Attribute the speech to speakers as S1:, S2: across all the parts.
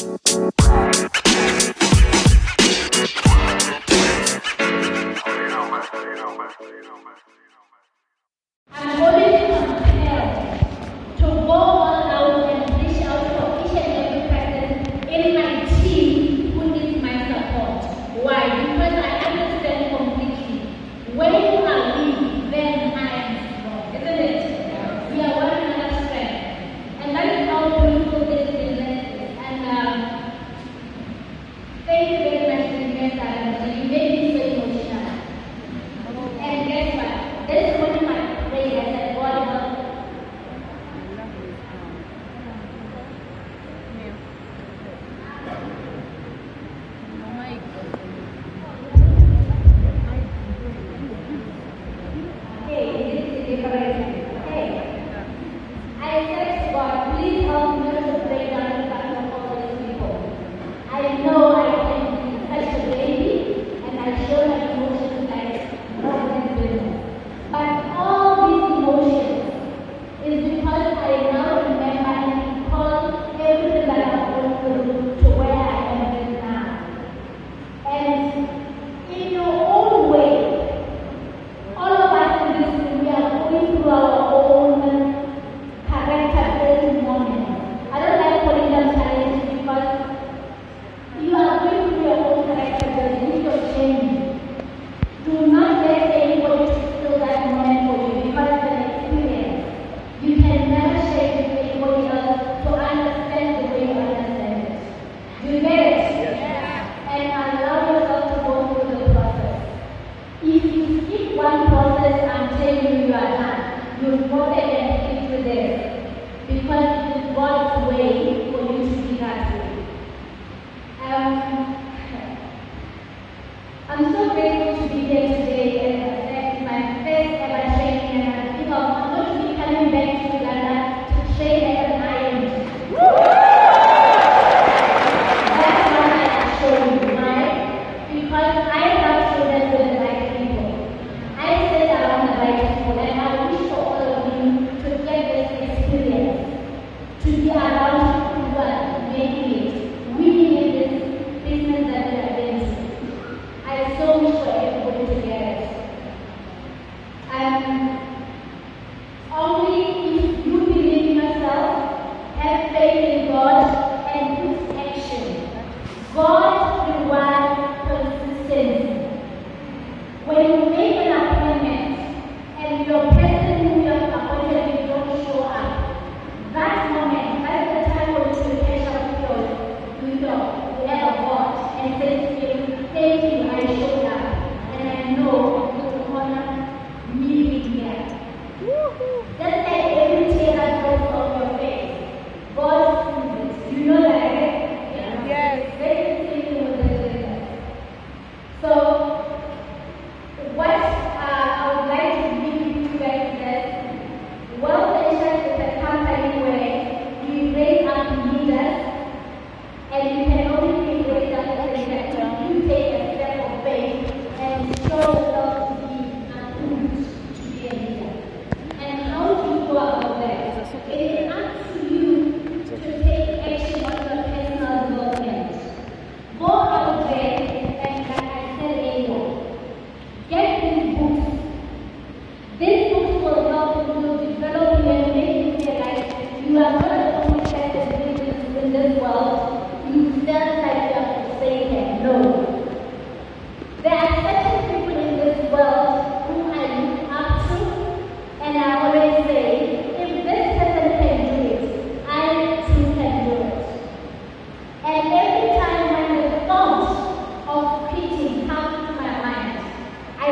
S1: Bye.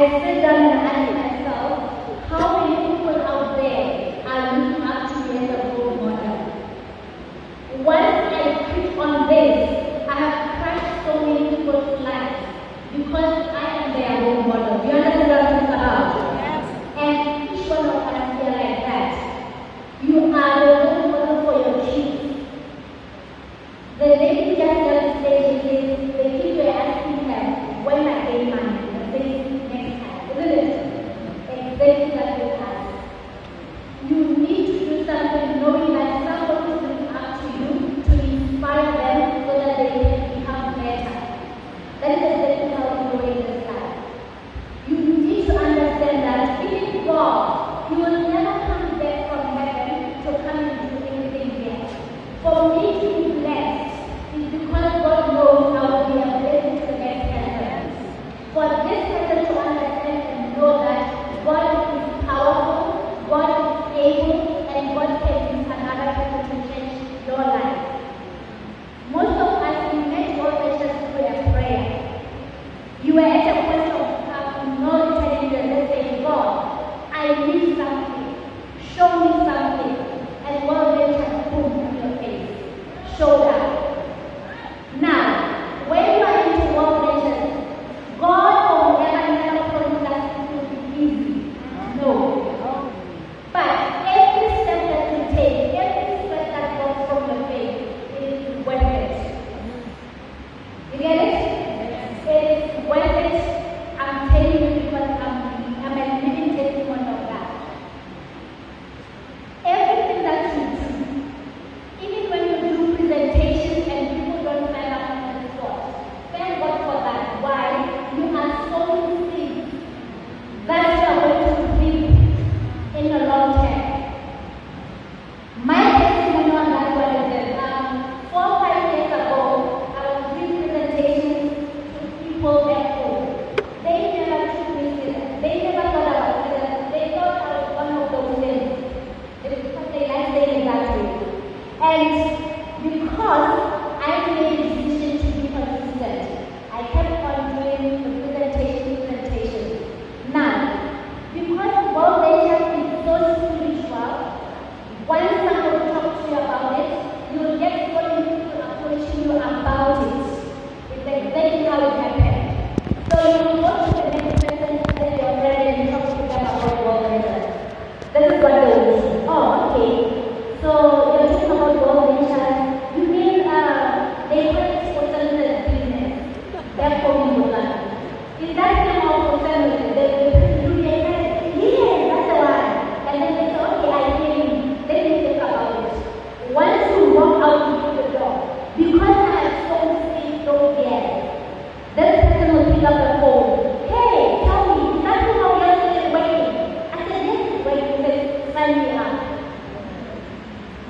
S1: Something knowing that someone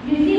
S1: You see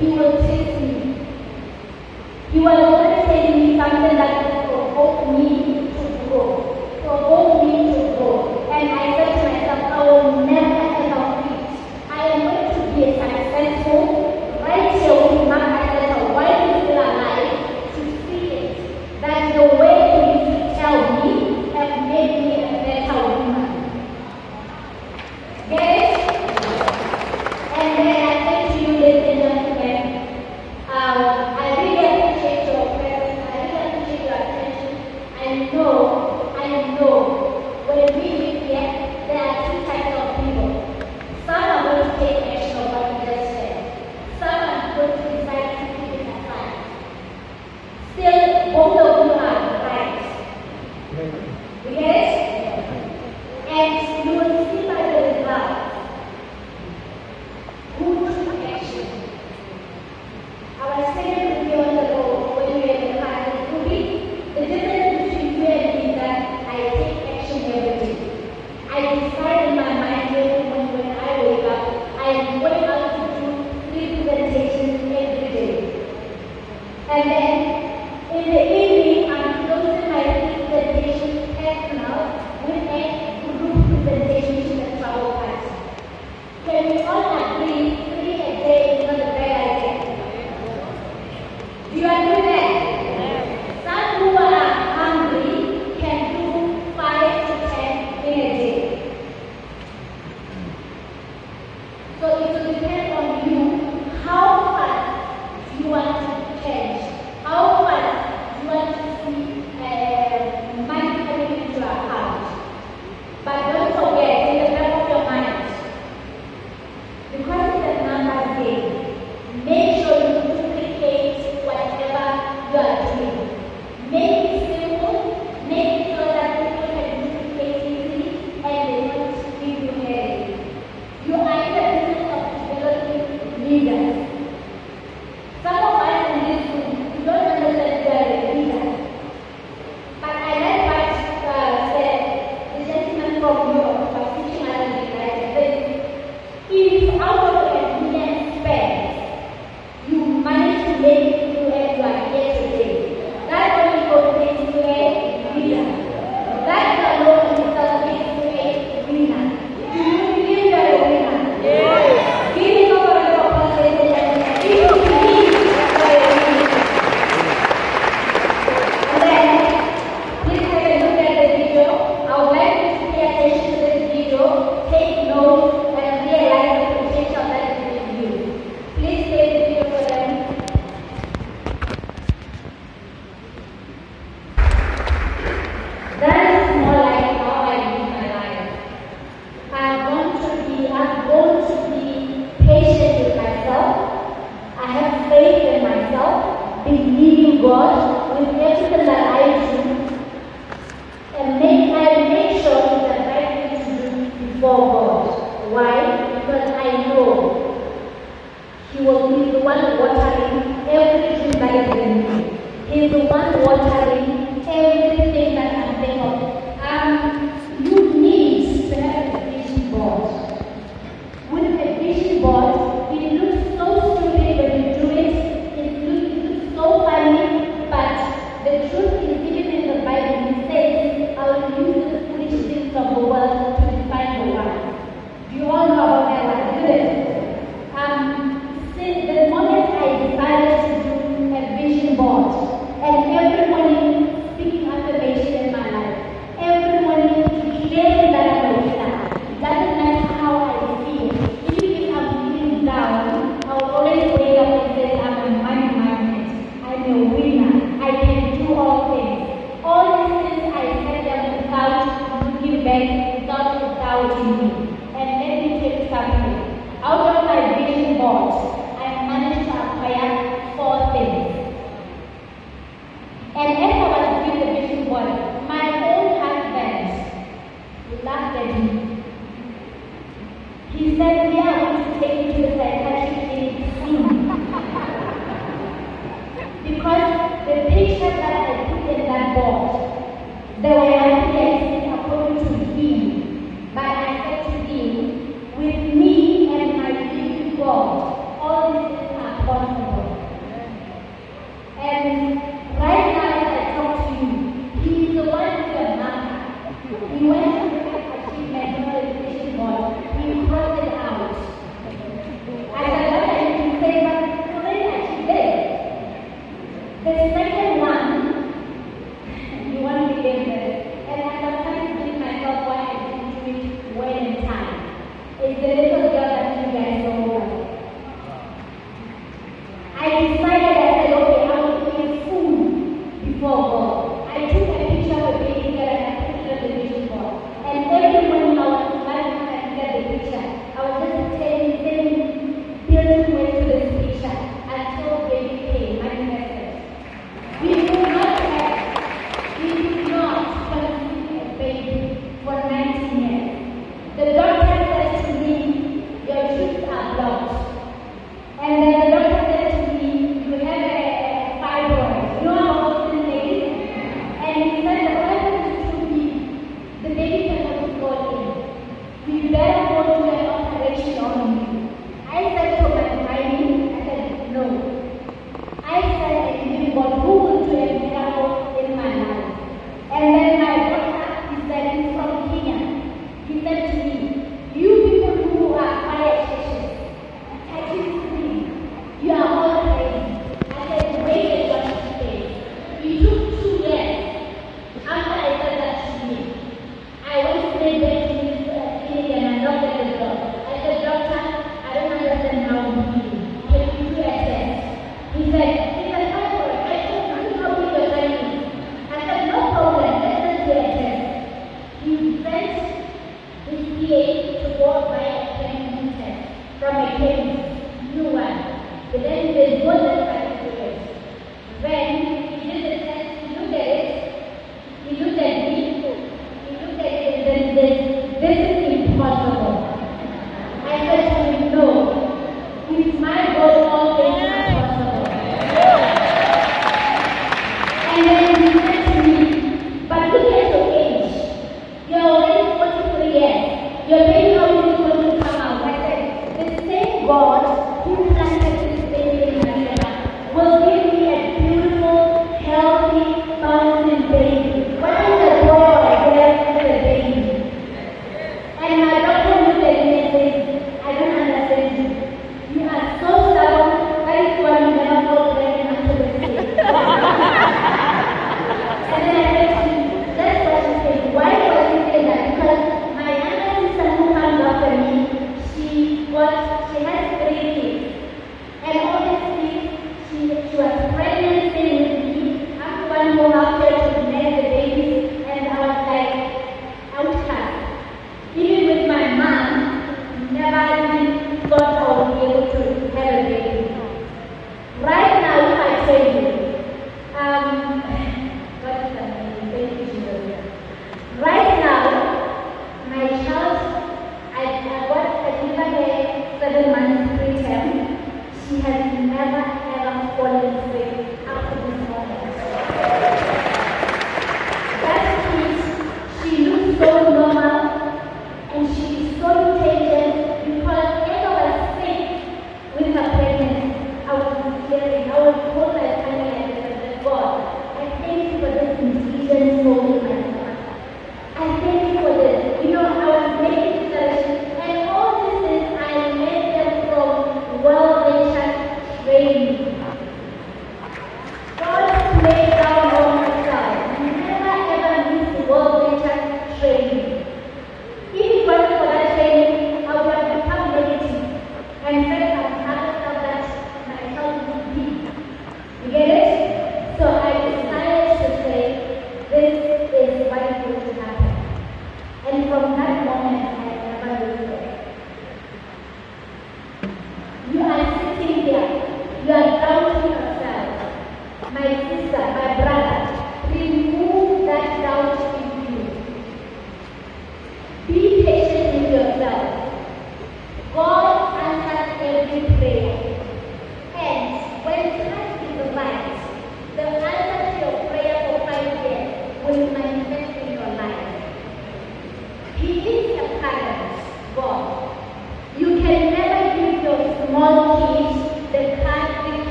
S1: He will test me. He will always take me something that will of me Yes. But we could Oh God. Why? Because I know He will be the one watering everything that is in me. He the one watering everything that